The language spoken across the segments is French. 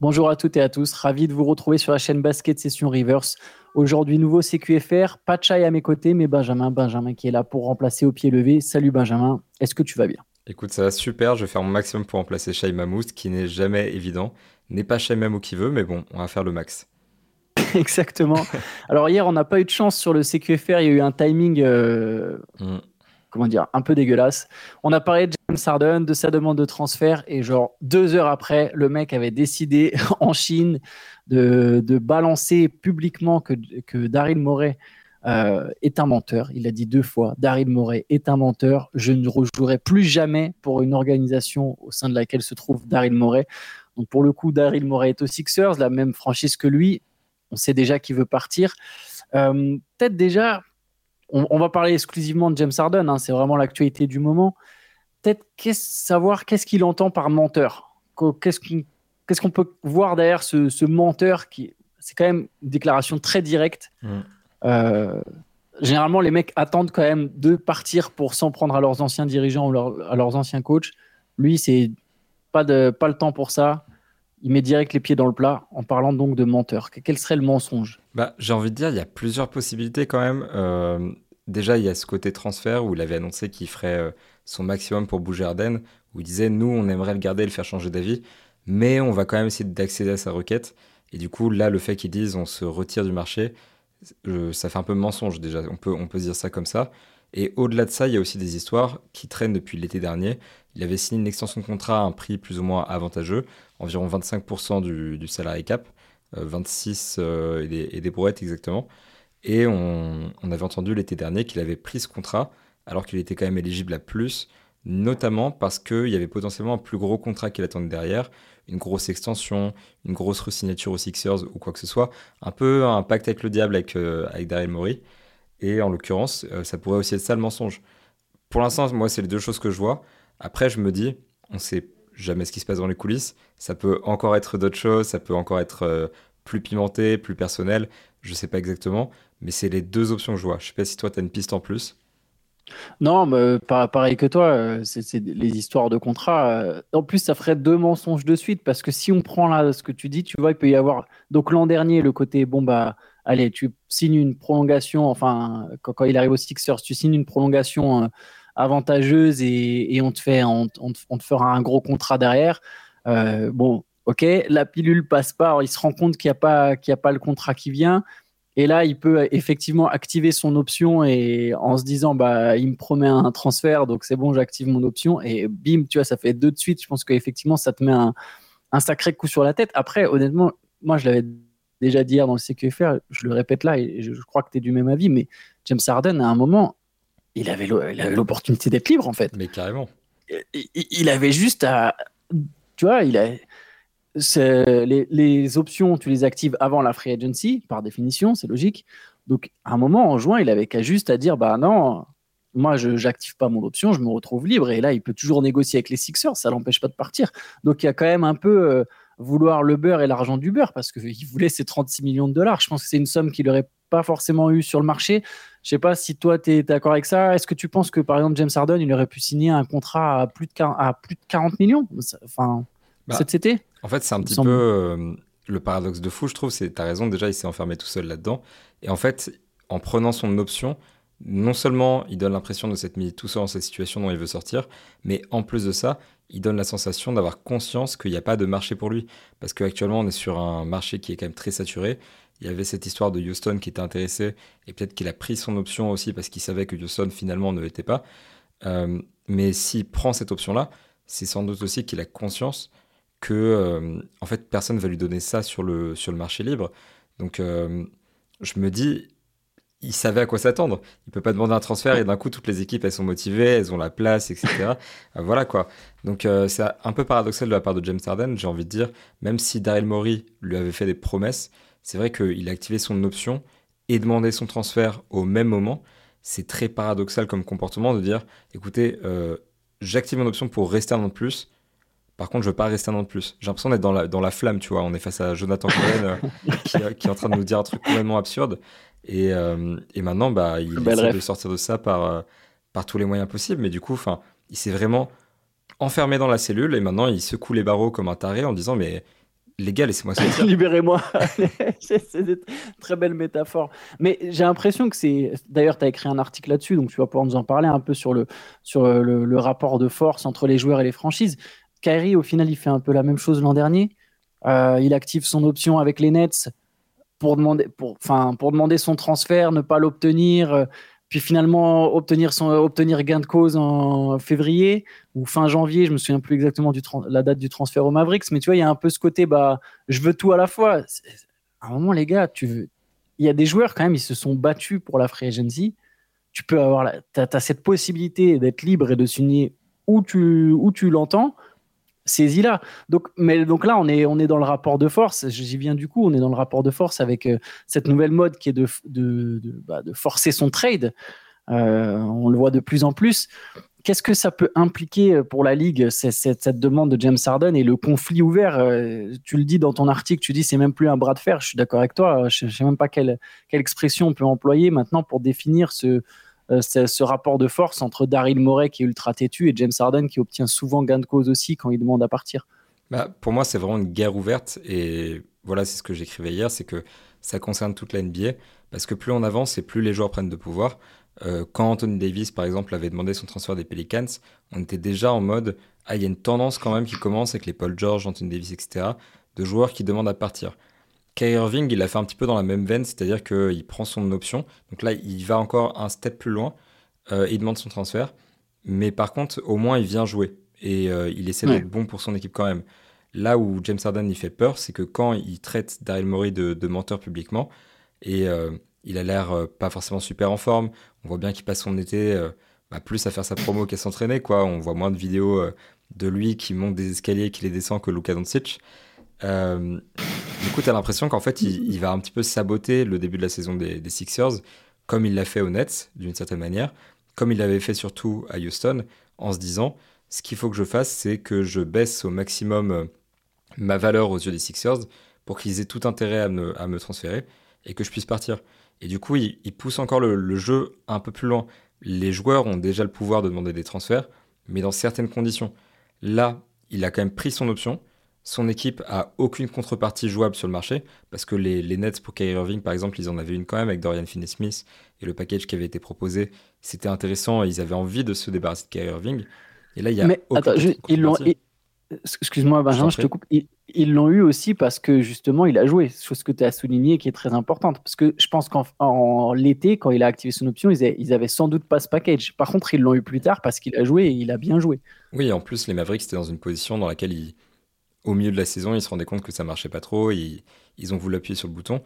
Bonjour à toutes et à tous, ravi de vous retrouver sur la chaîne Basket Session Reverse. Aujourd'hui, nouveau CQFR, pas de Chai à mes côtés, mais Benjamin, Benjamin qui est là pour remplacer au pied levé. Salut Benjamin, est-ce que tu vas bien? Écoute, ça va super, je vais faire mon maximum pour remplacer Shai Mammoth, qui n'est jamais évident. N'est pas Shai Mammoth qui veut, mais bon, on va faire le max. Exactement. Alors hier, on n'a pas eu de chance sur le CQFR, il y a eu un timing euh, mm comment dire, un peu dégueulasse. On a parlé de James Harden, de sa demande de transfert, et genre deux heures après, le mec avait décidé en Chine de, balancer publiquement que, que Daryl Morey euh, est un menteur. Il a dit deux fois, Daryl Morey est un menteur. Je ne rejouerai plus jamais pour une organisation au sein de laquelle se trouve Daryl Morey. Donc pour le coup, Daryl Morey est aux Sixers, la même franchise que lui. On sait déjà qu'il veut partir. Euh, peut-être déjà on, va parler exclusivement de James Harden, hein, c'est vraiment l'actualité du moment. Peut-être savoir qu'est-ce qu'il entend par menteur. Qu'est-ce qu'on peut voir derrière ce, menteur qui. C'est quand même une déclaration très directe. Mm. Euh, généralement, les mecs attendent quand même de partir pour s'en prendre à leurs anciens dirigeants ou à leurs anciens coachs. Lui, c'est pas, de, pas le temps pour ça. Il met direct les pieds dans le plat en parlant donc de menteur. Quel serait le mensonge? Bah, J'ai envie de dire, il y a plusieurs possibilités quand même. Euh, déjà, il y a ce côté transfert où il avait annoncé qu'il ferait euh, son maximum pour bouger Arden, où il disait nous, on aimerait le garder et le faire changer d'avis, mais on va quand même essayer d'accéder à sa requête. Et du coup, là, le fait qu'ils disent on se retire du marché, ça fait un peu mensonge déjà. On peut, on peut dire ça comme ça. Et au-delà de ça, il y a aussi des histoires qui traînent depuis l'été dernier. Il avait signé une extension de contrat à un prix plus ou moins avantageux, environ 25% du, du salarié cap, 26 euh, euh, et, des, et des brouettes exactement. Et on, avait entendu l'été dernier qu'il avait pris ce contrat alors qu'il était quand même éligible à plus, notamment parce qu'il y avait potentiellement un plus gros contrat qu'il attendait derrière, une grosse extension, une grosse resignature aux Sixers ou quoi que ce soit, un peu un pacte avec le diable avec, euh, avec Daryl Morey. Et en l'occurrence, euh, ça pourrait aussi être ça le mensonge. Pour l'instant, moi, c'est les deux choses que je vois. Après, je me dis, on sait jamais ce qui se passe dans les coulisses. Ça peut encore être d'autres choses, ça peut encore être euh, plus pimenté, plus personnel. Je sais pas exactement. Mais c'est les deux options que je vois. Je sais pas si toi, tu as une piste en plus. Non, mais pareil que toi, euh, c'est les histoires de contrat. Euh, en plus, ça ferait deux mensonges de suite parce que si on prend là ce que tu dis, tu vois, il peut y avoir. Donc l'an dernier, le côté bon bah, allez, tu signes une prolongation. Enfin, quand, il arrive aux Sixers, tu signes une prolongation euh, avantageuse et, on te fait, on, te fera un gros contrat derrière. bon, ok, la pilule passe pas. il se rend compte qu'il n'y a pas, qu'il a pas le contrat qui vient. Et là, il peut effectivement activer son option et en se disant, bah, il me promet un transfert, donc c'est bon, j'active mon option. Et bim, tu vois, ça fait deux de suite. Je pense qu'effectivement, ça te met un, sacré coup sur la tête. Après, honnêtement, moi, je l'avais déjà dit hier dans le CQFR, je le répète là, et je, crois que tu es du même avis, mais James Harden, à un moment, il avait l'opportunité d'être libre, en fait. Mais carrément. Il, il avait juste à. Tu vois, il a les, les, options, tu les actives avant la free agency, par définition, c'est logique. Donc, à un moment, en juin, il avait qu'à juste à dire Bah non, moi, je n'active pas mon option, je me retrouve libre. Et là, il peut toujours négocier avec les Sixers, ça l'empêche pas de partir. Donc, il y a quand même un peu euh, vouloir le beurre et l'argent du beurre, parce qu'il voulait ces 36 millions de dollars. Je pense que c'est une somme qu'il n'aurait pas forcément eu sur le marché. Je sais pas si toi, tu es d'accord avec ça. Est-ce que tu penses que, par exemple, James Harden, il aurait pu signer un contrat à plus de, à plus de 40 millions? Enfin. Bah, en fait, c'est un petit peu euh, le paradoxe de fou, je trouve. C'est, as raison, déjà, il s'est enfermé tout seul là-dedans. Et en fait, en prenant son option, non seulement il donne l'impression de s'être mis tout seul dans cette situation dont il veut sortir, mais en plus de ça, il donne la sensation d'avoir conscience qu'il n'y a pas de marché pour lui. Parce qu'actuellement, on est sur un marché qui est quand même très saturé. Il y avait cette histoire de Houston qui était intéressé, et peut-être qu'il a pris son option aussi parce qu'il savait que Houston finalement ne l'était pas. Euh, mais s'il prend cette option-là, c'est sans doute aussi qu'il a conscience que euh, en fait personne va lui donner ça sur le, sur le marché libre. Donc euh, je me dis, il savait à quoi s'attendre. Il peut pas demander un transfert et d'un coup toutes les équipes elles sont motivées, elles ont la place, etc. Euh, voilà quoi. Donc c'est un peu paradoxal de la part de James Harden, j'ai envie de dire, même si Daryl Morey lui avait fait des promesses, c'est vrai qu'il a activé son option et demandé son transfert au même moment. C'est très paradoxal comme comportement de dire, écoutez, j'active mon option pour rester un an de plus par contre, je veux pas rester un an de plus. J'ai l'impression d'être dans la, dans la flamme, tu vois. On est face à Jonathan Cohen euh, euh, qui, est en train de nous dire un truc complètement absurde. Et, euh, et maintenant, bah, il essaie de sortir de ça par, par tous les moyens possibles. Mais du coup, enfin, il s'est vraiment enfermé dans la cellule et maintenant il secoue les barreaux comme un taré en disant mais les gars, laissez-moi sortir. Libérez-moi. c'est une très belle métaphore. Mais j'ai l'impression que c'est. D'ailleurs, tu as écrit un article là-dessus, donc tu vas pouvoir nous en parler un peu sur, le, sur le, rapport de force entre les joueurs et les franchises. Kyrie, au final, il fait un peu la même chose l'an dernier. Euh, il active son option avec les Nets pour demander, pour, pour demander son transfert, ne pas l'obtenir, euh, puis finalement obtenir, son, obtenir gain de cause en février ou fin janvier, je me souviens plus exactement du la date du transfert au Mavericks, mais tu vois, il y a un peu ce côté, bah, je veux tout à la fois. À un moment, les gars, tu veux... il y a des joueurs quand même, ils se sont battus pour la free agency. Tu peux avoir, la... tu as, cette possibilité d'être libre et de signer où tu, où tu l'entends saisis-la. Donc, mais donc là, on est, on est dans le rapport de force. J'y viens du coup, on est dans le rapport de force avec euh, cette nouvelle mode qui est de, de, de, bah, forcer son trade. Euh, on le voit de plus en plus. Qu'est-ce que ça peut impliquer pour la Ligue, cette, demande de James Harden et le conflit ouvert euh, Tu le dis dans ton article, tu dis c'est même plus un bras de fer. Je suis d'accord avec toi. Je ne sais même pas quelle, quelle expression on peut employer maintenant pour définir ce, euh, ce rapport de force entre Daryl Morey qui est ultra têtu et James Harden qui obtient souvent gain de cause aussi quand il demande à partir. Bah, pour moi, c'est vraiment une guerre ouverte et voilà, c'est ce que j'écrivais hier, c'est que ça concerne toute la NBA parce que plus on avance et plus les joueurs prennent de pouvoir. Euh, quand Anthony Davis, par exemple, avait demandé son transfert des Pelicans, on était déjà en mode ah, il y a une tendance quand même qui commence avec les Paul George, Anthony Davis, etc., de joueurs qui demandent à partir. Kyrie Irving, il a fait un petit peu dans la même veine, c'est-à-dire qu'il prend son option. Donc là, il va encore un step plus loin. Euh, il demande son transfert. Mais par contre, au moins, il vient jouer. Et euh, il essaie d'être bon pour son équipe quand même. Là où James Harden, il fait peur, c'est que quand il traite Daryl Morey de, menteur publiquement, et euh, il a l'air pas forcément super en forme, on voit bien qu'il passe son été bah, plus à faire sa promo qu'à s'entraîner. quoi. On voit moins de vidéos de lui qui monte des escaliers, qui les descend que Luka Doncic. Euh, du coup, tu as l'impression qu'en fait, il, va un petit peu saboter le début de la saison des, Sixers, comme il l'a fait aux Nets, d'une certaine manière, comme il l'avait fait surtout à Houston, en se disant ce qu'il faut que je fasse, c'est que je baisse au maximum euh, ma valeur aux yeux des Sixers pour qu'ils aient tout intérêt à me, transférer et que je puisse partir. Et du coup, il, pousse encore le, jeu un peu plus loin. Les joueurs ont déjà le pouvoir de demander des transferts, mais dans certaines conditions. Là, il a quand même pris son option son équipe a aucune contrepartie jouable sur le marché, parce que les, Nets pour Kyrie Irving, par exemple, ils en avaient une quand même avec Dorian Finney-Smith, et le package qui avait été proposé, c'était intéressant, ils avaient envie de se débarrasser de Kyrie Irving. Et là, il y a Mais attends, ils l'ont... Excuse-moi, Benjamin, je, te coupe. Ils l'ont eu aussi parce que justement, il a joué, chose que tu as souligné qui est très importante. Parce que je pense qu'en l'été, quand il a activé son option, ils avaient, ils avaient sans doute pas ce package. Par contre, ils l'ont eu plus tard parce qu'il a joué et il a bien joué. Oui, en plus, les Mavericks étaient dans une position dans laquelle ils au milieu de la saison, ils se rendaient compte que ça marchait pas trop, ils, ils ont voulu appuyer sur le bouton.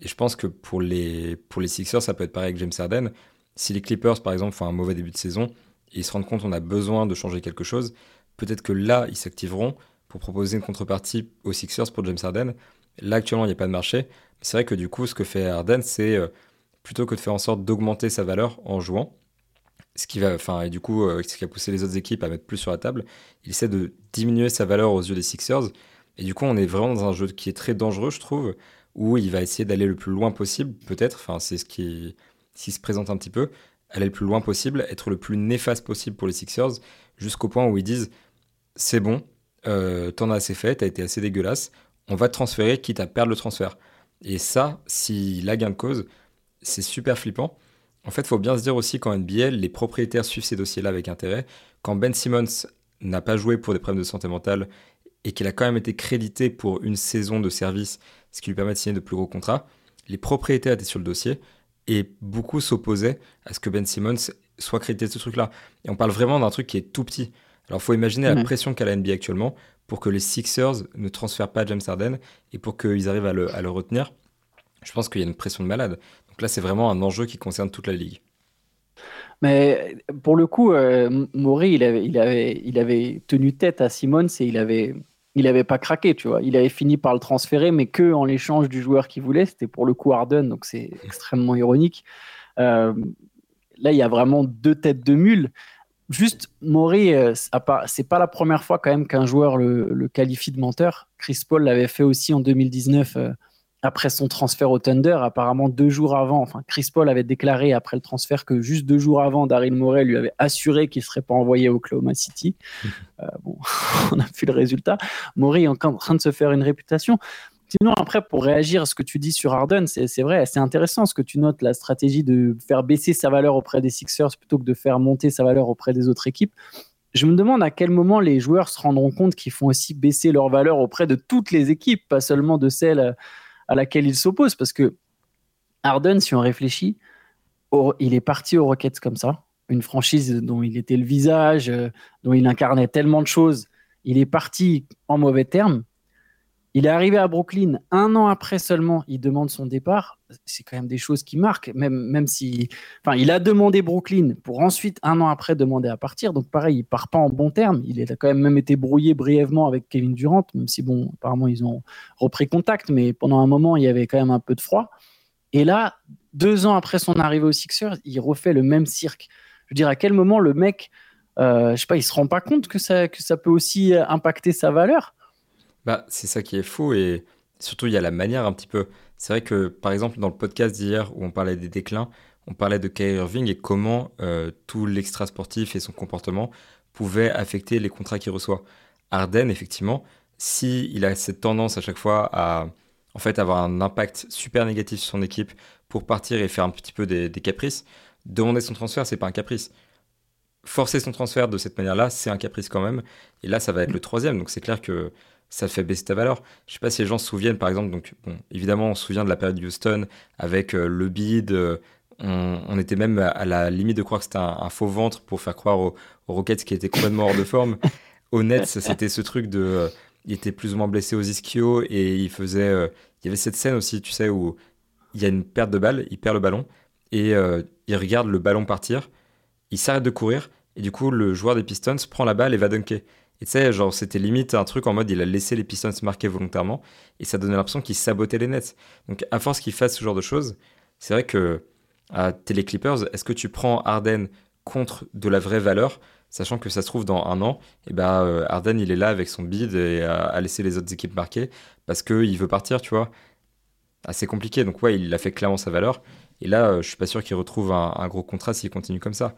Et je pense que pour les, pour les Sixers, ça peut être pareil avec James Harden. Si les Clippers, par exemple, font un mauvais début de saison, ils se rendent compte qu'on a besoin de changer quelque chose, peut-être que là, ils s'activeront pour proposer une contrepartie aux Sixers pour James Harden. Là, actuellement, il n'y a pas de marché. C'est vrai que du coup, ce que fait Harden, c'est euh, plutôt que de faire en sorte d'augmenter sa valeur en jouant, ce qui va, enfin, et du coup, euh, ce qui a poussé les autres équipes à mettre plus sur la table, il essaie de diminuer sa valeur aux yeux des Sixers. Et du coup, on est vraiment dans un jeu qui est très dangereux, je trouve, où il va essayer d'aller le plus loin possible, peut-être. Enfin, c'est ce qui, se présente un petit peu, aller le plus loin possible, être le plus néfaste possible pour les Sixers, jusqu'au point où ils disent c'est bon, euh, t'en as assez fait, t'as été assez dégueulasse, on va te transférer, quitte à perdre le transfert. Et ça, s'il a gain de cause, c'est super flippant. En fait, il faut bien se dire aussi qu'en NBA, les propriétaires suivent ces dossiers-là avec intérêt. Quand Ben Simmons n'a pas joué pour des problèmes de santé mentale et qu'il a quand même été crédité pour une saison de service, ce qui lui permet de signer de plus gros contrats, les propriétaires étaient sur le dossier et beaucoup s'opposaient à ce que Ben Simmons soit crédité de ce truc-là. Et on parle vraiment d'un truc qui est tout petit. Alors, il faut imaginer la pression qu'a la NBA actuellement pour que les Sixers ne transfèrent pas James Harden et pour qu'ils arrivent à le, à le retenir. Je pense qu'il y a une pression de malade. Donc là, c'est vraiment un enjeu qui concerne toute la ligue. Mais pour le coup, euh, Maury, il avait, il, avait, il avait tenu tête à Simmons et il avait, il avait pas craqué, tu vois. Il avait fini par le transférer, mais que en l'échange du joueur qu'il voulait. C'était pour le coup Harden, donc c'est extrêmement ironique. Euh, là, il y a vraiment deux têtes de mule. Juste, Maury, euh, c'est pas la première fois quand même qu'un joueur le, qualifie de menteur. Chris Paul l'avait fait aussi en 2019 après son transfert au Thunder, apparemment deux jours avant, enfin Chris Paul avait déclaré après le transfert que juste deux jours avant, Daryl Morey lui avait assuré qu'il ne serait pas envoyé au Oklahoma City. Euh, bon, on a vu le résultat. Morey est en train de se faire une réputation. Sinon, après, pour réagir à ce que tu dis sur Harden, c'est vrai, c'est intéressant ce que tu notes, la stratégie de faire baisser sa valeur auprès des Sixers plutôt que de faire monter sa valeur auprès des autres équipes. Je me demande à quel moment les joueurs se rendront compte qu'ils font aussi baisser leur valeur auprès de toutes les équipes, pas seulement de celles à laquelle il s'oppose. Parce que Harden, si on réfléchit, il est parti aux Rockets comme ça, une franchise dont il était le visage, euh, dont il incarnait tellement de choses. Il est parti en mauvais termes. Il est arrivé à Brooklyn un an après seulement, il demande son départ. C'est quand même des choses qui marquent, même, même si. Enfin, il a demandé Brooklyn pour ensuite, un an après, demander à partir. Donc, pareil, il part pas en bon terme. Il a quand même même été brouillé brièvement avec Kevin Durant, même si, bon, apparemment, ils ont repris contact, mais pendant un moment, il y avait quand même un peu de froid. Et là, deux ans après son arrivée aux Sixers, il refait le même cirque. Je veux dire, à quel moment le mec, euh, je sais pas, il se rend pas compte que ça, que ça peut aussi impacter sa valeur? Bah, c'est ça qui est fou et surtout il y a la manière un petit peu. C'est vrai que par exemple dans le podcast d'hier où on parlait des déclins, on parlait de Kyrie Irving et comment euh, tout l'extra sportif et son comportement pouvaient affecter les contrats qu'il reçoit. Arden, effectivement, si il a cette tendance à chaque fois à en fait avoir un impact super négatif sur son équipe pour partir et faire un petit peu des, des caprices, demander son transfert, c'est pas un caprice forcer son transfert de cette manière-là, c'est un caprice quand même. Et là, ça va être le troisième. Donc c'est clair que ça fait baisser ta valeur. Je sais pas si les gens se souviennent, par exemple, donc bon, évidemment, on se souvient de la période Houston avec euh, le bid. Euh, on, était même à la limite de croire que c'était un, faux ventre pour faire croire aux, Rockets qui étaient complètement hors de forme. Au Nets, c'était ce truc de. Euh, il était plus ou moins blessé aux ischios et il faisait. il y avait cette scène aussi, tu sais, où il y a une perte de balle, il perd le ballon et il regarde le ballon partir, il s'arrête de courir et du coup, le joueur des Pistons prend la balle et va dunker. Et tu sais, genre, c'était limite un truc en mode il a laissé les Pistons marquer volontairement et ça donnait l'impression qu'il sabotait les Nets. Donc, à force qu'il fasse ce genre de choses, c'est vrai que à Télé Clippers, est-ce que tu prends Arden contre de la vraie valeur, sachant que ça se trouve dans un an, et eh ben euh, Arden il est là avec son bid et a, laissé les autres équipes marquer parce qu'il veut partir, tu vois. Assez compliqué. Donc, ouais, il a fait clairement sa valeur. Et là, euh, je suis pas sûr qu'il retrouve un gros contrat s'il continue comme ça.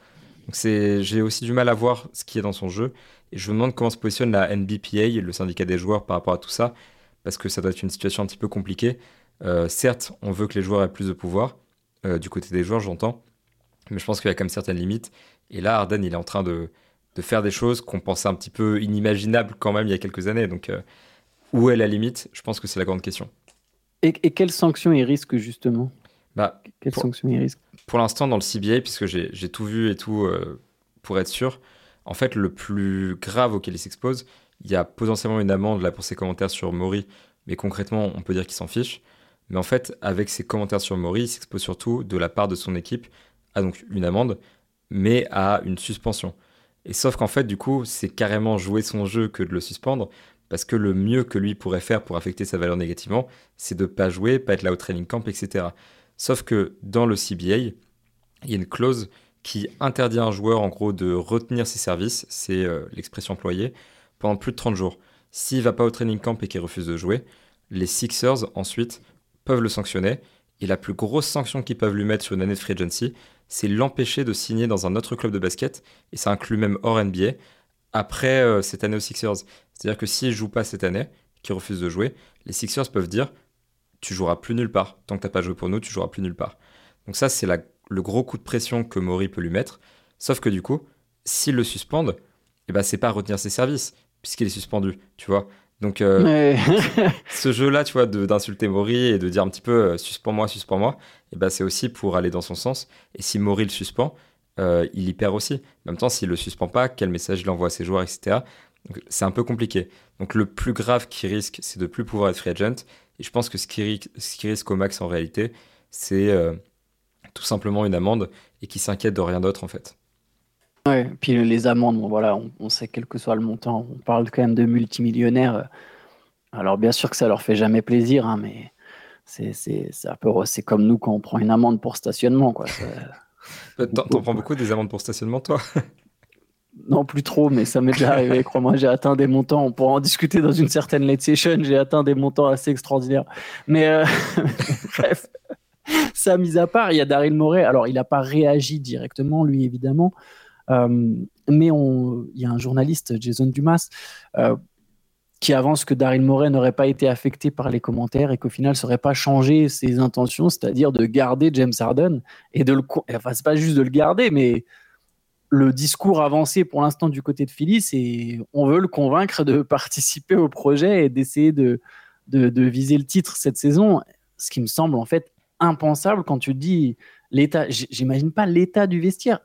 J'ai aussi du mal à voir ce qui est dans son jeu. Et je me demande comment se positionne la NBPA, le syndicat des joueurs, par rapport à tout ça, parce que ça doit être une situation un petit peu compliquée. Euh, certes, on veut que les joueurs aient plus de pouvoir, euh, du côté des joueurs, j'entends, mais je pense qu'il y a quand même certaines limites. Et là, Arden, il est en train de, de faire des choses qu'on pensait un petit peu inimaginables quand même il y a quelques années. Donc, euh, où est la limite? Je pense que c'est la grande question. Et, et quelles sanctions il risque justement? Bah, sanctions il risque Pour l'instant, dans le CBA, puisque j'ai tout vu et tout pour être sûr, en fait, le plus grave auquel il s'expose, il y a potentiellement une amende là pour ses commentaires sur Maury, mais concrètement, on peut dire qu'il s'en fiche. Mais en fait, avec ses commentaires sur Maury, il s'expose surtout de la part de son équipe à donc une amende, mais à une suspension. Et sauf qu'en fait, du coup, c'est carrément jouer son jeu que de le suspendre, parce que le mieux que lui pourrait faire pour affecter sa valeur négativement, c'est de pas jouer, pas être là au training camp, etc. Sauf que dans le CBA, il y a une clause qui interdit à un joueur en gros de retenir ses services, c'est euh, l'expression employée, pendant plus de 30 jours. S'il va pas au training camp et qu'il refuse de jouer, les Sixers ensuite peuvent le sanctionner. Et la plus grosse sanction qu'ils peuvent lui mettre sur une année de free agency, c'est l'empêcher de signer dans un autre club de basket, et ça inclut même hors NBA, après euh, cette année aux Sixers. C'est-à-dire que s'il joue pas cette année, qu'il refuse de jouer, les Sixers peuvent dire tu joueras plus nulle part. Tant que t'as pas joué pour nous, tu joueras plus nulle part. Donc ça, c'est le gros coup de pression que Maury peut lui mettre. Sauf que du coup, s'il le suspendent, eh ben, c'est pas retenir ses services, puisqu'il est suspendu, tu vois. Donc, euh, ce jeu-là, tu vois, d'insulter Maury et de dire un petit peu euh, suspends-moi, suspends-moi, eh ben, c'est aussi pour aller dans son sens. Et si Maury le suspend, euh, il y perd aussi. En même temps, s'il le suspend pas, quel message il envoie à ses joueurs, etc. C'est un peu compliqué. Donc, le plus grave qui risque, c'est de plus pouvoir être free agent. Et je pense que ce qui, ce qui risque au max en réalité, c'est tout simplement une amende et qui s'inquiète de rien d'autre en fait. Ouais, puis les amendes, voilà, on, sait quel que soit le montant, on parle quand même de multimillionnaires. Alors bien sûr que ça leur fait jamais plaisir, hein, mais c'est c'est comme nous quand on prend une amende pour stationnement quoi. T'en prends beaucoup des amendes pour stationnement toi? Non, plus trop, mais ça m'est déjà arrivé. Crois-moi, j'ai atteint des montants. On pourra en discuter dans une certaine late session. J'ai atteint des montants assez extraordinaires. Mais euh, bref, ça mis à part, il y a Daryl Morey. Alors, il n'a pas réagi directement, lui, évidemment. Euh, mais on... il y a un journaliste, Jason Dumas, euh, qui avance que Daryl Morey n'aurait pas été affecté par les commentaires et qu'au final, n'aurait pas changé ses intentions, c'est-à-dire de garder James Harden et de le. Enfin, c'est pas juste de le garder, mais le discours avancé pour l'instant du côté de Philly, c'est on veut le convaincre de participer au projet et d'essayer de, de, viser le titre cette saison, ce qui me semble en fait impensable quand tu dis l'état. J'imagine pas l'état du vestiaire.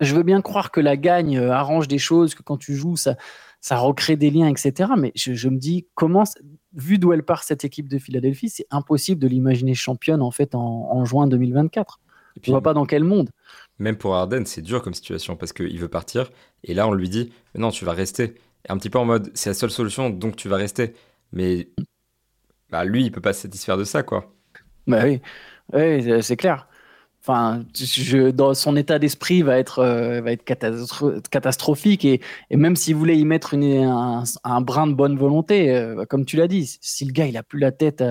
Je veux bien croire que la gagne euh, arrange des choses, que quand tu joues, ça, ça recrée des liens, etc. Mais je, me dis, comment, vu d'où elle part cette équipe de Philadelphie, c'est impossible de l'imaginer championne en fait en, juin 2024. Et puis, vois pas dans quel monde. Même pour Arden, c'est dur comme situation parce qu'il veut partir. Et là, on lui dit non, tu vas rester. un petit peu en mode c'est la seule solution, donc tu vas rester. Mais bah, lui, il peut pas se satisfaire de ça, quoi. Bah oui, c'est clair. Enfin, dans son état d'esprit va être, euh, va être catastrophique et, même s'il voulait y mettre un, brin de bonne volonté, euh, comme tu l'as dit, si le gars il a plus la tête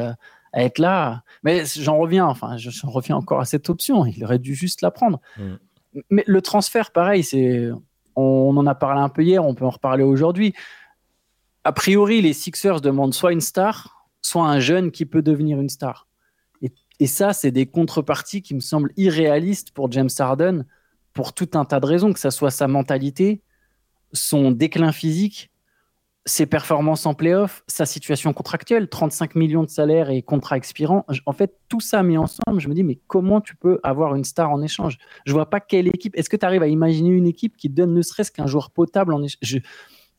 à être là. Mais j'en reviens, enfin, j'en reviens encore à cette option. Il aurait dû juste la prendre. Mm. Mais le transfert, pareil, c'est, on, en a parlé un peu hier, on peut en reparler aujourd'hui. A priori, les Sixers demandent soit une star, soit un jeune qui peut devenir une star. Et, et ça, c'est des contreparties qui me semblent irréalistes pour James Harden pour tout un tas de raisons, que ce soit sa mentalité, son déclin physique ses performances en playoff, sa situation contractuelle, 35 millions de salaire et contrat expirant. En fait, tout ça mis ensemble, je me dis, mais comment tu peux avoir une star en échange? Je vois pas quelle équipe. Est-ce que tu arrives à imaginer une équipe qui donne ne serait-ce qu'un joueur potable en échange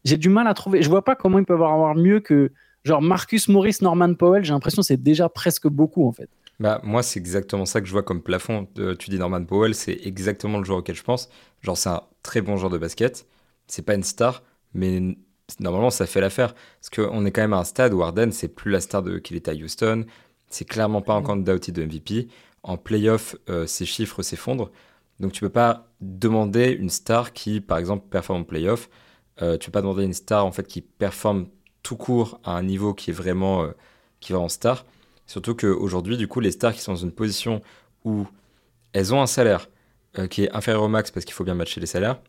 J'ai du mal à trouver. Je vois pas comment ils peuvent avoir mieux que genre Marcus Morris, Norman Powell. J'ai l'impression que c'est déjà presque beaucoup en fait. Bah, moi, c'est exactement ça que je vois comme plafond. tu dis Norman Powell, c'est exactement le joueur auquel je pense. Genre, c'est un très bon joueur de basket. C'est pas une star, mais normalement, ça fait l'affaire. Parce qu'on est quand même à un stade où Arden, c'est plus la star de qu'il était à Houston. C'est clairement pas un candidat au titre de MVP. En playoff, euh, ses chiffres s'effondrent. Donc tu peux pas demander une star qui, par exemple, performe en playoff. Euh, tu peux pas demander une star en fait qui performe tout court à un niveau qui est vraiment euh, qui va en star. Surtout qu'aujourd'hui, du coup, les stars qui sont dans une position où elles ont un salaire qui est inférieur au max parce qu'il faut bien matcher les salaires.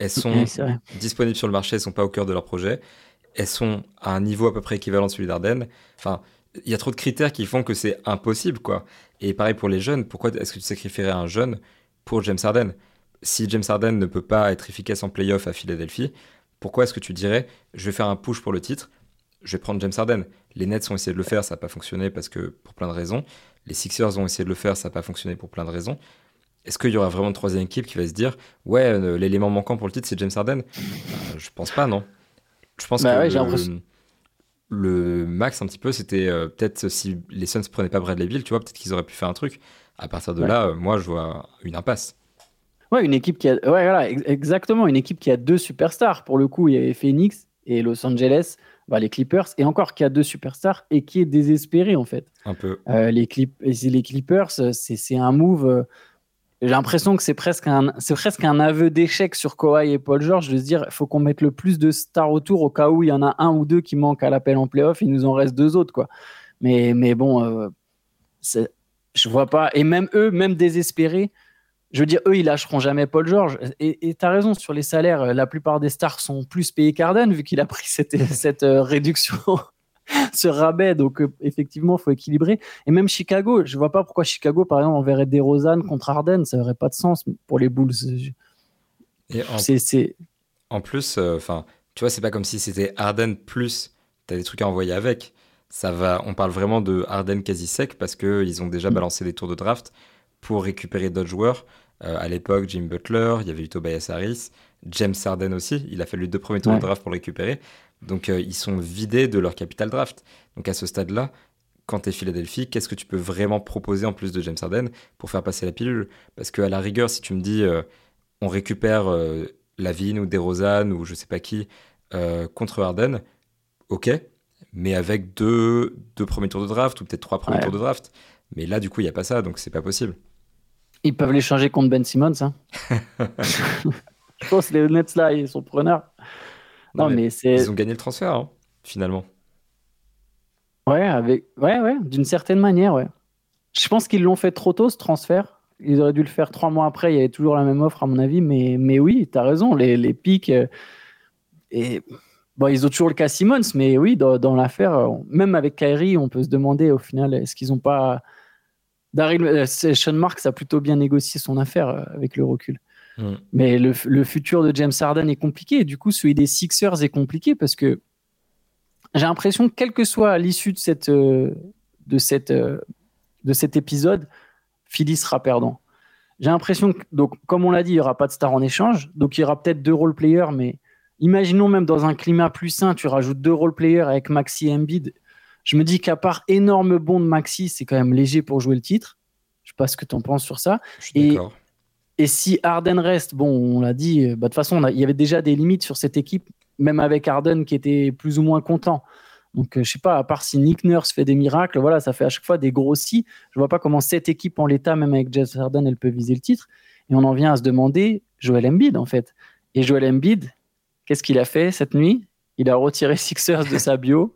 Elles sont disponibles sur le marché, elles sont pas au cœur de leur projet. Elles sont à un niveau à peu près équivalent à celui d'Arden. Enfin, il y a trop de critères qui font que c'est impossible, quoi. Et pareil pour les jeunes, pourquoi est-ce que tu sacrifierais un jeune pour James Harden? Si James Harden ne peut pas être efficace en playoff à Philadelphie, pourquoi est-ce que tu dirais je vais faire un push pour le titre, je vais prendre James Harden? Les Nets ont essayé de le faire, ça n'a pas fonctionné parce que pour plein de raisons. Les Sixers ont essayé de le faire, ça n'a pas fonctionné pour plein de raisons. Est-ce qu'il y aura vraiment une troisième équipe qui va se dire ouais euh, l'élément manquant pour le titre c'est James Harden? Euh, Je pense pas non. Je pense bah que le, max un petit peu c'était euh, peut-être si les Suns prenaient pas Bradley Bill tu vois peut-être qu'ils auraient pu faire un truc. À partir de là moi je vois une impasse. Ouais une équipe qui a ouais voilà exactement une équipe qui a deux superstars pour le coup il y avait Phoenix et Los Angeles bah, les Clippers, et encore qui a deux superstars et qui est désespéré en fait. Un peu. les, Clip les Clippers, c'est un move. J'ai l'impression que c'est presque un, c'est presque un aveu d'échec sur Kawhi et Paul George de se dire, faut qu'on mette le plus de stars autour au cas où il y en a un ou deux qui manquent à l'appel en playoff, il nous en reste deux autres, quoi. Mais, mais bon, euh, je vois pas. Et même eux, même désespérés, je veux dire, eux, ils lâcheront jamais Paul George. Et tu as raison, sur les salaires, la plupart des stars sont plus payés qu'Arden, vu qu'il a pris cette, cette euh, réduction ce rabais. Donc, euh, effectivement, il faut équilibrer. Et même Chicago, je vois pas pourquoi Chicago, par exemple, enverrait des Rosanne contre Arden. Ça n'aurait pas de sens pour les Bulls. Et en, c'est, en plus, euh, enfin, tu vois, c'est pas comme si c'était Arden plus. Tu as des trucs à envoyer avec. Ça va, on parle vraiment de Arden quasi sec parce qu'ils ont déjà mm. balancé des tours de draft pour récupérer d'autres joueurs. Euh, à l'époque, Jim Butler, il y avait eu Tobias Harris, James Harden aussi. Il a fallu deux premiers tours de draft pour le récupérer. Donc euh, ils sont vidés de leur capital draft. Donc à ce stade-là, quand tu es Philadelphie, qu'est-ce que tu peux vraiment proposer en plus de James Harden pour faire passer la pilule? Parce qu'à la rigueur, si tu me dis euh, on récupère euh, Lavigne ou DeRozan ou je sais pas qui contre Harden, ok, mais avec deux, deux premiers tours de draft ou peut-être trois premiers tours de draft. Mais là, du coup, il n'y a pas ça, donc c'est pas possible. Ils peuvent l'échanger contre Ben Simmons. Hein. je pense que les Nets là, ils sont preneurs. Non, mais, c'est. Ils ont gagné le transfert, hein, finalement. Ouais, avec... ouais, ouais, d'une certaine manière, ouais. Je pense qu'ils l'ont fait trop tôt ce transfert. Ils auraient dû le faire trois mois après. Il y avait toujours la même offre, à mon avis. Mais, mais oui, tu as raison. Les, les pics. Euh, et bon, ils ont toujours le cas Simmons. Mais oui, dans, l'affaire, euh, même avec Kyrie, on peut se demander au final, est-ce qu'ils n'ont pas. Daryl, euh, Sean Marks a plutôt bien négocié son affaire avec le recul. Mm. Mais le, le, futur de James Harden est compliqué. du coup, celui des Sixers est compliqué parce que j'ai l'impression que, quelle que soit l'issue de, cette, de, cette, de cet épisode, Philly sera perdant. J'ai l'impression que, donc, comme on l'a dit, il n'y aura pas de star en échange. Donc, il y aura peut-être deux role-players, mais imaginons même dans un climat plus sain, tu rajoutes deux role-players avec Maxi et Embiid. Je me dis qu'à part énorme bond de Maxi, c'est quand même léger pour jouer le titre. Je ne sais pas ce que tu en penses sur ça. Je suis et, et si Harden reste, bon, on l'a dit, bah, de toute façon, il y avait déjà des limites sur cette équipe, même avec Harden qui était plus ou moins content. Donc, je euh, je sais pas, à part si Nick Nurse fait des miracles, voilà, ça fait à chaque fois des gros si. Je vois pas comment cette équipe en l'état, même avec Jess Harden, elle peut viser le titre. Et on en vient à se demander Joel Embiid, en fait. Et Joel Embiid, qu'est-ce qu'il a fait cette nuit? Il a retiré Sixers de sa bio.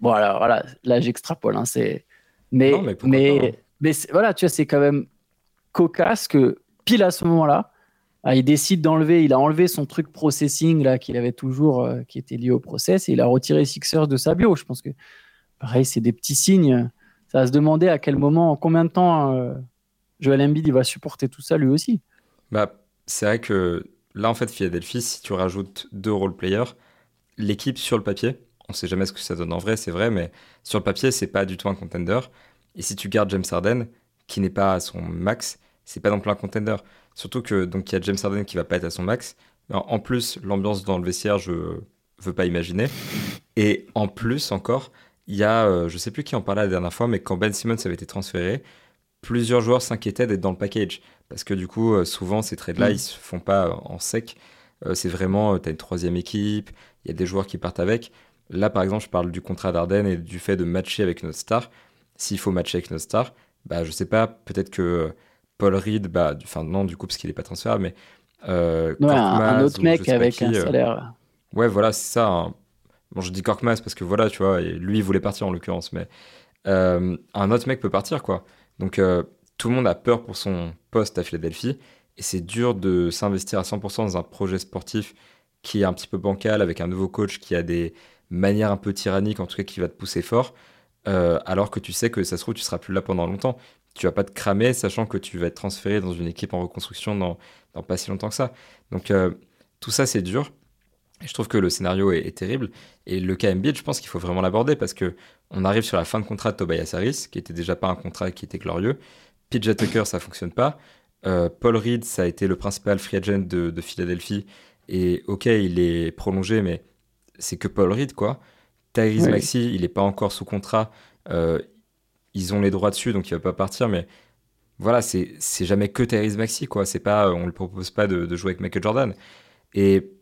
Bon, alors voilà, là j'extrapole. Hein, c'est... Mais, mais, mais, voilà, tu vois, c'est quand même cocasse que pile à ce moment-là, ah, il décide d'enlever, il a enlevé son truc processing là qu'il avait toujours, euh, qui était lié au process, et il a retiré Sixers de sa bio. Je pense que pareil, c'est des petits signes. Ça va se demander à quel moment, en combien de temps euh, Joel Embiid va supporter tout ça lui aussi. Bah, c'est vrai que là en fait Philadelphie, si tu rajoutes deux role players, l'équipe sur le papier, on sait jamais ce que ça donne en vrai, c'est vrai, mais sur le papier c'est pas du tout un contender. Et si tu gardes James Harden, qui n'est pas à son max, c'est pas non plus un contender. Surtout que donc il y a James Harden qui va pas être à son max. En plus, l'ambiance dans le vestiaire, je veux pas imaginer. Et en plus encore, il y a, euh, je sais plus qui en parlait la dernière fois, mais quand Ben Simmons avait été transféré, plusieurs joueurs s'inquiétaient d'être dans le package. Parce que du coup, euh, souvent, ces trades-là, mm. ils se font pas en sec. Euh, c'est vraiment, tu as une troisième équipe, il y a des joueurs qui partent avec. Là, par exemple, je parle du contrat d'Arden et du fait de matcher avec notre star. S'il faut matcher avec notre star, bah, je sais pas, peut-être que Paul Reed, bah, enfin non, du coup, parce qu'il n'est pas transférable, mais. Euh, un, autre mec avec un euh, salaire. ouais, voilà, c'est ça. Hein. Bon, je dis Korkmaz parce que voilà, tu vois, et lui, il voulait partir en l'occurrence, mais euh, un autre mec peut partir, quoi. Donc, tout le monde a peur pour son poste à Philadelphie, et c'est dur de s'investir à 100% dans un projet sportif qui est un petit peu bancal, avec un nouveau coach qui a des manières un peu tyranniques, en tout cas qui va te pousser fort, alors que tu sais que ça se trouve, tu seras plus là pendant longtemps tu vas pas te cramer, sachant que tu vas être transféré dans une équipe en reconstruction dans, dans pas si longtemps que ça. Donc euh, tout ça, c'est dur. Et je trouve que le scénario est, terrible. Et le cas je pense qu'il faut vraiment l'aborder parce que on arrive sur la fin de contrat de Tobias Harris, qui était déjà pas un contrat qui était glorieux. PJ Tucker, ça fonctionne pas. Euh, Paul Reed, ça a été le principal free agent de, de Philadelphie. Et ok, il est prolongé, mais c'est que Paul Reed, quoi. Tyrese Maxi, il n'est pas encore sous contrat. Euh, ils ont les droits dessus, donc il va pas partir, mais voilà, c'est jamais que Tyrese Maxi, quoi. C'est pas, on ne propose pas de, jouer avec Michael Jordan. Et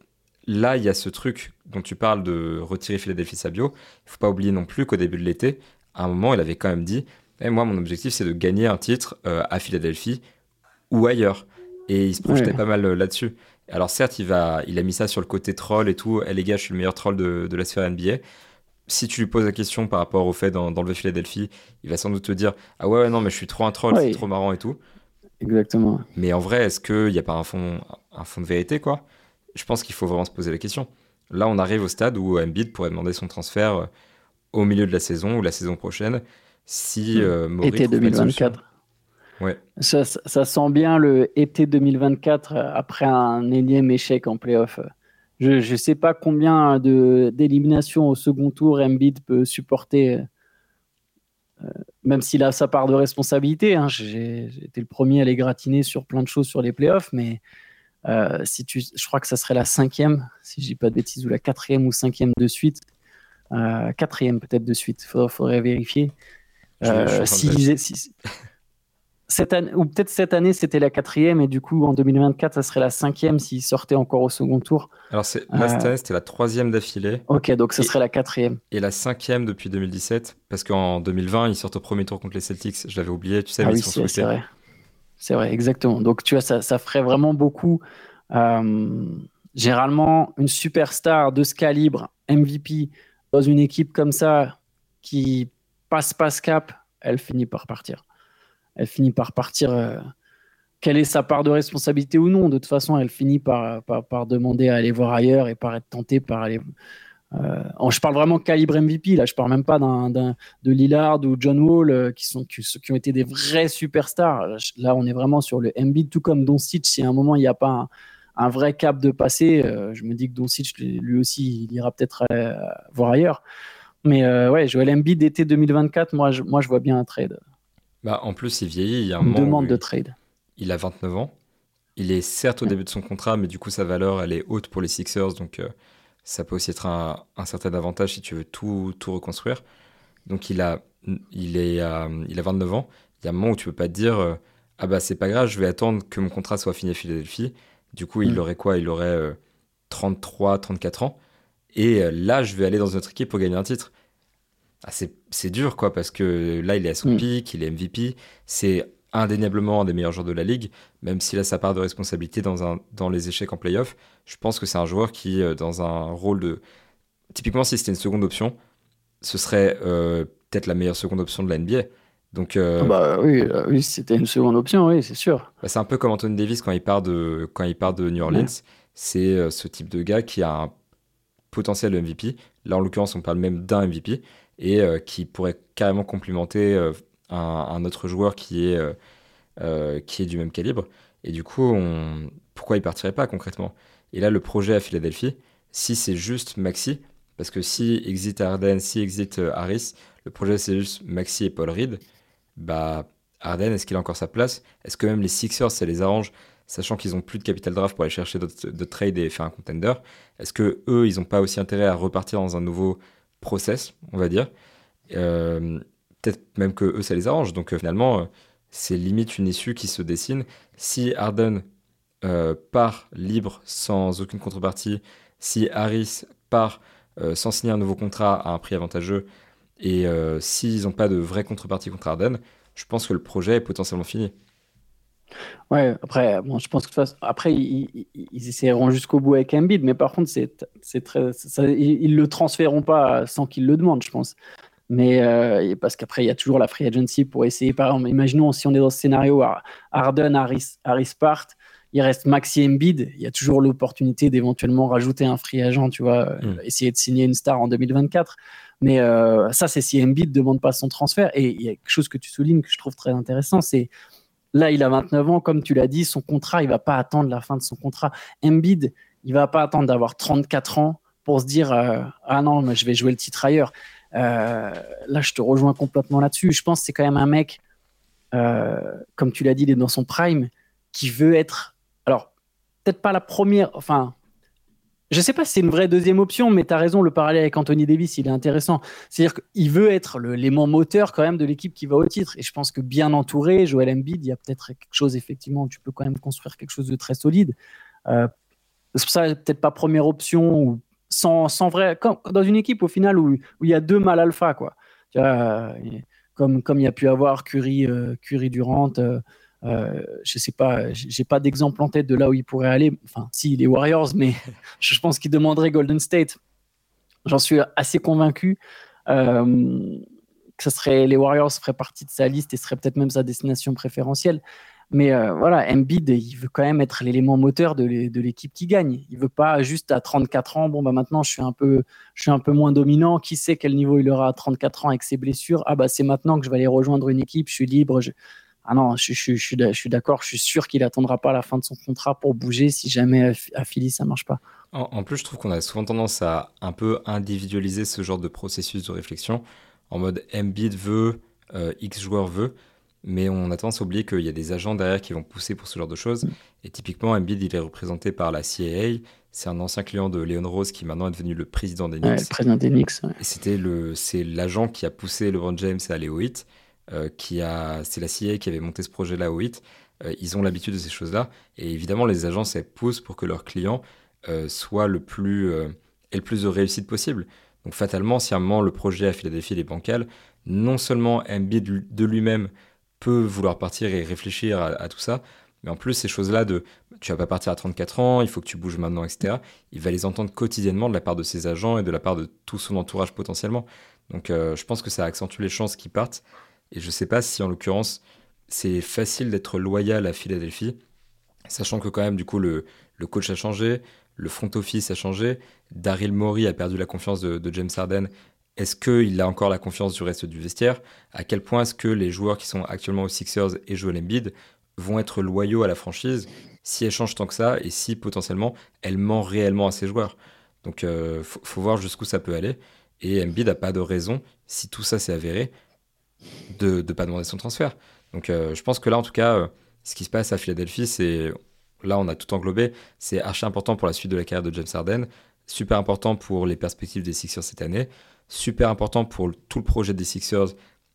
là, il y a ce truc dont tu parles de retirer Philadelphie Sabio. Il faut pas oublier non plus qu'au début de l'été, à un moment, il avait quand même dit eh, Moi, mon objectif, c'est de gagner un titre euh, à Philadelphie ou ailleurs. Et il se projetait pas mal euh, là-dessus. Alors, certes, il, va, il a mis ça sur le côté troll et tout. Eh, les gars, je suis le meilleur troll de, de la sphère NBA si tu lui poses la question par rapport au fait d'enlever Philadelphie, il va sans doute te dire Ah ouais, non, mais je suis trop un troll, c'est trop marrant et tout. Exactement. Mais en vrai, est-ce qu'il n'y a pas un fond, un fond de vérité, quoi? Je pense qu'il faut vraiment se poser la question. Là, on arrive au stade où Embiid pourrait demander son transfert euh, au milieu de la saison ou la saison prochaine si hmm. euh, Été 2024. Ouais. Ça, ça, sent bien le été 2024 euh, après un énième échec en playoff. Je ne sais pas combien d'éliminations au second tour Embiid peut supporter, euh, même s'il a sa part de responsabilité. Hein. J'ai été le premier à les gratiner sur plein de choses sur les playoffs, mais euh, si tu, je crois que ça serait la cinquième, si je dis pas de bêtises, ou la quatrième ou cinquième de suite. Euh, quatrième peut-être de suite, il faudrait, vérifier. si, si, cette année, ou peut-être cette année, c'était la quatrième, et du coup, en 2024, ça serait la cinquième s'il sortait encore au second tour. Alors, c'est, là, cette euh, année, c'était la troisième d'affilée. Ok, donc ce serait la quatrième. Et la cinquième depuis 2017, parce qu'en 2020, ils sortent au premier tour contre les Celtics. Je l'avais oublié, tu sais, ah mais oui, c'est vrai. c'est vrai, exactement. Donc, tu vois, ça, ça ferait vraiment beaucoup. Euh, généralement, une superstar de ce calibre, MVP, dans une équipe comme ça, qui passe pas ce cap, elle finit par partir. Elle finit par partir. Euh, quelle est sa part de responsabilité ou non De toute façon, elle finit par, demander à aller voir ailleurs et par être tentée par aller. Euh, je parle vraiment calibre MVP, là, je parle même pas d'un, de Lillard ou John Wall euh, qui, sont, qui, qui, ont été des vrais superstars. Là, on est vraiment sur le MVP, tout comme Doncic. Si à un moment il n'y a pas un, vrai cap de passé, euh, je me dis que Doncic, lui aussi, il ira peut-être voir ailleurs. Mais ouais, Joel Embiid d'été 2024, moi moi, je vois bien un trade. Bah, en plus, il vieillit. Il y a un Une demande de trade il a 29 ans. Il est certes au début de son contrat, mais du coup, sa valeur, elle est haute pour les Sixers. Donc, euh, ça peut aussi être un, certain avantage si tu veux tout, tout reconstruire. Donc, il a, il, est, il a 29 ans. Il y a un moment où tu peux pas te dire euh, Ah bah, c'est pas grave, je vais attendre que mon contrat soit fini à Philadelphie. Du coup, il mm. aurait quoi? Il aurait 33, euh, 34 ans. Et là, je vais aller dans une autre équipe pour gagner un titre. Ah, c'est dur, quoi, parce que là, il est à son mm. pic, il est MVP. C'est indéniablement un des meilleurs joueurs de la ligue, même s'il a sa part de responsabilité dans, un, dans les échecs en playoff. Je pense que c'est un joueur qui, euh, dans un rôle de. Typiquement, si c'était une seconde option, ce serait euh, peut-être la meilleure seconde option de la NBA. Donc, euh, bah oui, oui c'était une seconde option, oui, c'est sûr. Bah, c'est un peu comme Anthony Davis quand il part de, quand il part de New Orleans. C'est ce type de gars qui a un potentiel de MVP. Là, en l'occurrence, on parle même d'un MVP et qui pourrait carrément complimenter un, autre joueur qui est, euh, euh, qui est du même calibre. Et du coup, pourquoi il partirait pas concrètement? Et là, le projet à Philadelphie, si c'est juste Maxi, parce que si exit Arden, si exit euh, Harris, le projet c'est juste Maxi et Paul Reed, bah Arden, est-ce qu'il a encore sa place? Est-ce que même les Sixers, ça les arrange, sachant qu'ils ont plus de capital draft pour aller chercher de trade et faire un contender? Est-ce que eux, ils n'ont pas aussi intérêt à repartir dans un nouveau process, on va dire peut-être même que eux ça les arrange. Donc euh, finalement, euh, c'est limite une issue qui se dessine. Si Harden euh, part libre sans aucune contrepartie, si Harris part sans signer un nouveau contrat à un prix avantageux, et s'ils n'ont pas de vraie contrepartie contre Harden, je pense que le projet est potentiellement fini. Ouais, après, bon, je pense que après ils, essaieront jusqu'au bout avec Embiid, mais par contre, c'est très, ils, ils le transféreront pas sans qu'ils le demandent, je pense. Mais euh, parce qu'après, il y a toujours la free agency pour essayer. Par exemple, imaginons si on est dans ce scénario, Harden, Harris, Harris part, il reste Maxi Embiid, il y a toujours l'opportunité d'éventuellement rajouter un free agent, tu vois, euh, mm. essayer de signer une star en 2024. Mais euh, ça, c'est si Embiid ne demande pas son transfert. Et il y a quelque chose que tu soulignes que je trouve très intéressant, c'est là, il a 29 ans, comme tu l'as dit, son contrat, il va pas attendre la fin de son contrat. Embiid, il va pas attendre d'avoir 34 ans pour se dire ah non, mais je vais jouer le titre ailleurs. Euh, là, je te rejoins complètement là-dessus. Je pense que c'est quand même un mec, euh, comme tu l'as dit, il est dans son prime, qui veut être. Alors, peut-être pas la première. Enfin, je sais pas si c'est une vraie deuxième option, mais tu as raison, le parallèle avec Anthony Davis, il est intéressant. C'est-à-dire qu'il veut être l'élément moteur quand même de l'équipe qui va au titre. Et je pense que bien entouré, Joel Embiid, il y a peut-être quelque chose, effectivement, tu peux quand même construire quelque chose de très solide. Euh, c'est pour ça, peut-être pas première option ou sans, sans vrai, dans une équipe au final où, où il y a deux mal alpha, quoi. Vois, comme, comme il y a pu avoir Curry, euh, Curry Durant, euh, euh, je sais pas, j'ai pas d'exemple en tête de là où il pourrait aller. Enfin, si, les Warriors, mais je pense qu'il demanderait Golden State. J'en suis assez convaincu que ce serait, les Warriors feraient partie de sa liste et serait peut-être même sa destination préférentielle. Mais euh, voilà, Embiid, il veut quand même être l'élément moteur de l'équipe qui gagne. Il veut pas juste à 34 ans, bon bah maintenant je suis un peu, je suis un peu moins dominant. Qui sait quel niveau il aura à 34 ans avec ses blessures? Ah bah c'est maintenant que je vais aller rejoindre une équipe, je suis libre. Ah non, je, je, je, suis d'accord, je suis sûr qu'il attendra pas la fin de son contrat pour bouger si jamais à Philly ça marche pas. En, plus, je trouve qu'on a souvent tendance à un peu individualiser ce genre de processus de réflexion. En mode Embiid veut, euh, X joueur veut mais on a tendance à oublier qu'il y a des agents derrière qui vont pousser pour ce genre de choses. Et typiquement, Embiid, il est représenté par la CIA. C'est un ancien client de Leon Rose qui maintenant est devenu le président des Knicks. le président des Knicks. Et c'était le, c'est l'agent qui a poussé LeBron James à aller au hit. Euh, qui a, c'est la CIA qui avait monté ce projet-là au hit. Euh, ils ont l'habitude de ces choses-là. Et évidemment, les agences elles poussent pour que leur client euh, soit le plus, ait le plus de réussite possible. Donc fatalement, si à un moment le projet à Philadelphie est bancal, non seulement Embiid de lui-même peut vouloir partir et réfléchir à, tout ça. Mais en plus, ces choses-là de tu vas pas partir à 34 ans, il faut que tu bouges maintenant, etc., il va les entendre quotidiennement de la part de ses agents et de la part de tout son entourage potentiellement. Donc je pense que ça accentue les chances qu'ils partent. Et je sais pas si en l'occurrence, c'est facile d'être loyal à Philadelphie, sachant que quand même, du coup, le, coach a changé, le front office a changé, Daryl Morey a perdu la confiance de, James Harden. Est-ce qu'il a encore la confiance du reste du vestiaire? À quel point est-ce que les joueurs qui sont actuellement aux Sixers et Joel Embiid vont être loyaux à la franchise si elle change tant que ça et si potentiellement elle ment réellement à ses joueurs? Donc il euh, faut, voir jusqu'où ça peut aller. Et Embiid n'a pas de raison, si tout ça s'est avéré, de ne pas demander son transfert. Donc euh, je pense que là, en tout cas, euh, ce qui se passe à Philadelphie, c'est là, on a tout englobé. C'est archi important pour la suite de la carrière de James Harden, super important pour les perspectives des Sixers cette année, super important pour tout le projet des Sixers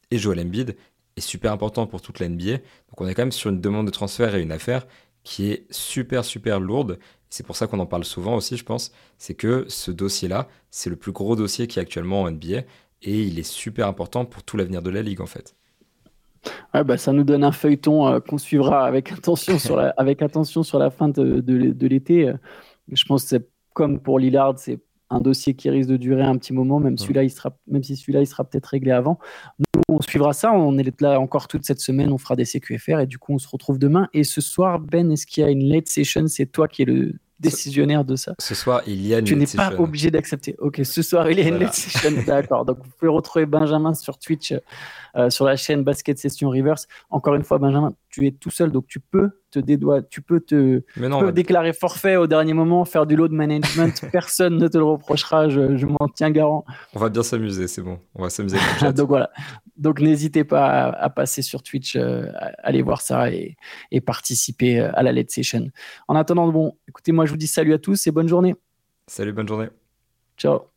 et Joel Embiid, et super important pour toute la NBA. Donc on est quand même sur une demande de transfert et une affaire qui est super super lourde. C'est pour ça qu'on en parle souvent aussi, je pense. C'est que ce dossier-là, c'est le plus gros dossier qui est actuellement en NBA et il est super important pour tout l'avenir de la ligue en fait. Ouais, bah, ça nous donne un feuilleton euh, qu'on suivra avec attention sur la, avec attention sur la fin de, de, l'été. Je pense que c'est comme pour Lillard, c'est un dossier qui risque de durer un petit moment, même, celui-là, il sera, même si celui-là, il sera peut-être réglé avant. Nous, on suivra ça. On est là encore toute cette semaine. On fera des CQFR et du coup, on se retrouve demain. Et ce soir, Ben, est-ce qu'il y a une late session? C'est toi qui es le décisionnaire de ça. Ce soir, il y a une Tu n'es pas obligé d'accepter. Ok, ce soir, il y a une late session. D'accord. Donc, vous pouvez retrouver Benjamin sur Twitch euh, sur la chaîne Basket Session Reverse. Encore une fois, Benjamin, tu es tout seul, donc tu peux te dédouaner, tu peux te déclarer forfait au dernier moment, faire du load management. Personne ne te le reprochera, je, m'en tiens garant. On va bien s'amuser, c'est bon. On va s'amuser. donc voilà. Donc n'hésitez pas à, passer sur Twitch, euh, aller voir ça et, et, participer euh, à la late session. En attendant, bon, écoutez, moi je vous dis salut à tous et bonne journée. Salut, bonne journée. Ciao.